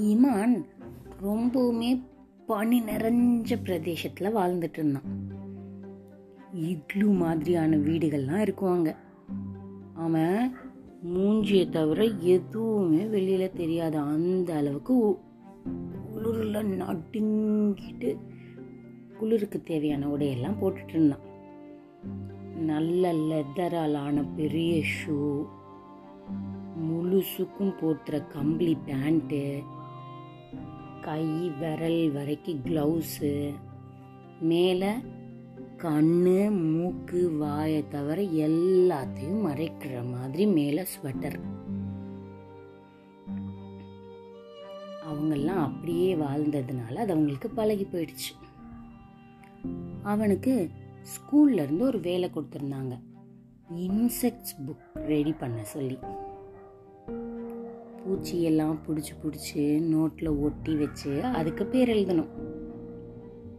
இமான் ரொம்பவுமே பனி நிறைஞ்ச பிரதேசத்தில் வாழ்ந்துட்டு இருந்தான். இட்லு மாதிரியான வீடுகள்லாம் இருக்குவாங்க அவன் மூஞ்சியை தவிர எதுவுமே வெளியில் தெரியாது அந்த அளவுக்கு உ- நடுங்கிட்டு குளிருக்கு தேவையான உடையெல்லாம் போட்டுட்டு இருந்தான். நல்ல லெதரால் ஆன பெரிய ஷூ முழுசுக்கும் போட்டுற கம்பளி பேண்ட்டு கை விரல் வரைக்கும் க்ளவுஸு மேலே கண் மூக்கு வாயை தவிர எல்லாத்தையும் மறைக்கிற மாதிரி மேலே ஸ்வெட்டர் அவங்கெல்லாம் அப்படியே வாழ்ந்ததுனால அது அவங்களுக்கு பழகி போயிடுச்சு. அவனுக்கு ஸ்கூல்ல இருந்து ஒரு வேலை கொடுத்துருந்தாங்க. இன்செக்ட்ஸ் புக் ரெடி பண்ண சொல்லி. பூச்சியெல்லாம் பிடிச்சி பிடிச்சி நோட்டில் ஒட்டி வச்சு அதுக்கு பேர் எழுதணும்.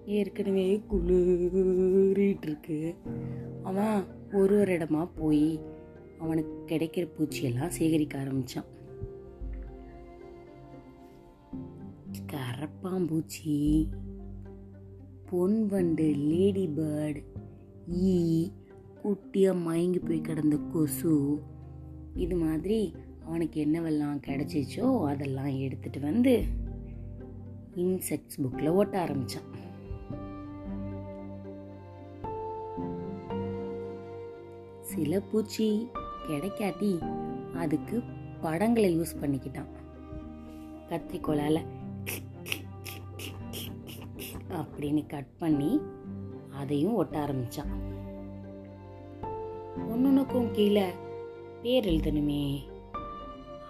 ஏற்கனவே குளிரிட்டு இருக்கு. அவன் ஒரு ஒரு இடமா போய் அவனுக்கு கிடைக்கிற பூச்சியெல்லாம் சேகரிக்க ஆரம்பிச்சான். கரப்பாம்பூச்சி பொன்வண்டு லேடி பேர்டு ஈ குட்டியாக மயங்கி போய் கிடந்த கொசு இது மாதிரி அவனுக்கு என்னவெல்லாம் கிடைச்சிச்சோ அதெல்லாம் எடுத்துட்டு வந்து இன்செக்ட்ஸ் புக்கில் ஒட்ட ஆரம்பிச்சான். சில பூச்சி கிடைக்காட்டி அதுக்கு படங்களை யூஸ் பண்ணிக்கிட்டான். கத்திரிக்கோளால் அப்படின்னு கட் பண்ணி அதையும் ஒட்ட ஆரம்பிச்சான். ஒன்றுக்கும் கீழே பேர் எழுதணுமே.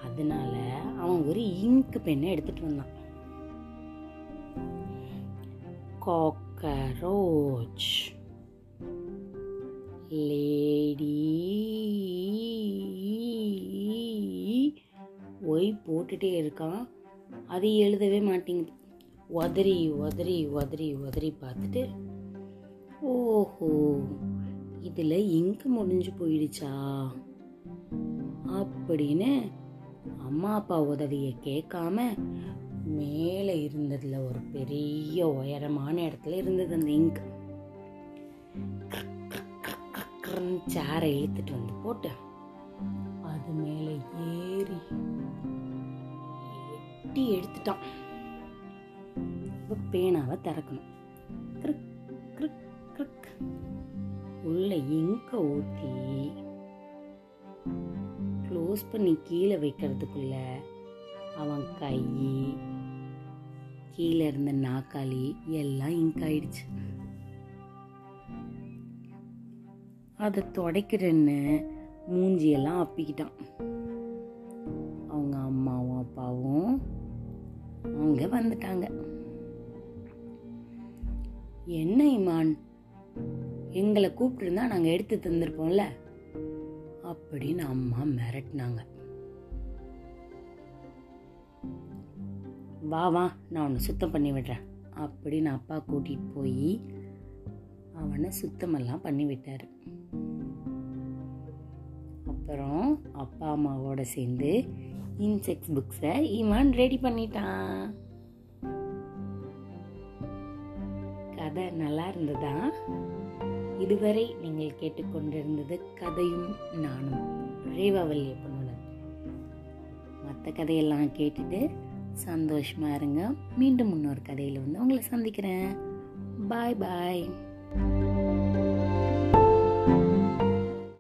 அதனால அவன் ஒரு இங்கு பெண்ணை எடுத்துட்டு வந்தான். காக்கரோச். லேடி. ஒய் போட்டுட்டே இருக்கான். அது எழுதவே மாட்டேங்குது. உதறி உதறி உதறி உதறி பார்த்துட்டு ஓஹோ இதில் இங்கு முடிஞ்சு போயிடுச்சா? அப்படின்னு அம்மா அப்பா உதவியை கேட்காம மேலே இருந்ததில் ஒரு பெரிய உயரமான இடத்துல இருந்தது அந்த இங்க். சேரை இழுத்துட்டு வந்து போட்டு அது மேலே ஏறி எட்டி எடுத்துட்டான். இப்போ பேனாவை திறக்கணும். கிறுக், கிறுக், கிறுக். உள்ள இங்க ஊற்றி க்ளோஸ் பண்ணி கீழே வைக்கிறதுக்குள்ள அவன் கை கீழே இருந்த நாக்காளி எல்லாம் இங்க் ஆயிடுச்சு. அதை துடைக்கிறேன்னு மூஞ்சியெல்லாம் அப்பிக்கிட்டான். அவங்க அம்மாவும் அப்பாவும் அங்க வந்துட்டாங்க. என்ன இமான்? எங்களை கூப்பிட்டுருந்தா நாங்கள் எடுத்து தந்திருப்போம்ல? அப்படின்னு அம்மா மிரட்டினாங்க. வா வா நான் உன்னை சுத்தம் பண்ணி விடுறேன் அப்படின்னு அப்பா கூட்டிகிட்டு போய் அவனை சுத்தமெல்லாம் பண்ணி விட்டார். அப்புறம் அப்பா அம்மாவோட சேர்ந்து இன்செக்ட்ஸ் புக்ஸை இவன் ரெடி பண்ணிட்டான். கதை நல்லா இருந்ததா? இதுவரை நீங்கள் கேட்டுக்கொண்டிருந்தது கதையும் நானும் ரேவாவல்லிய பொண்ணுடன் மற்ற கதையெல்லாம் கேட்டுட்டு சந்தோஷமாக இருங்க. மீண்டும் இன்னொரு கதையில் வந்து உங்களை சந்திக்கிறேன். பாய் பாய்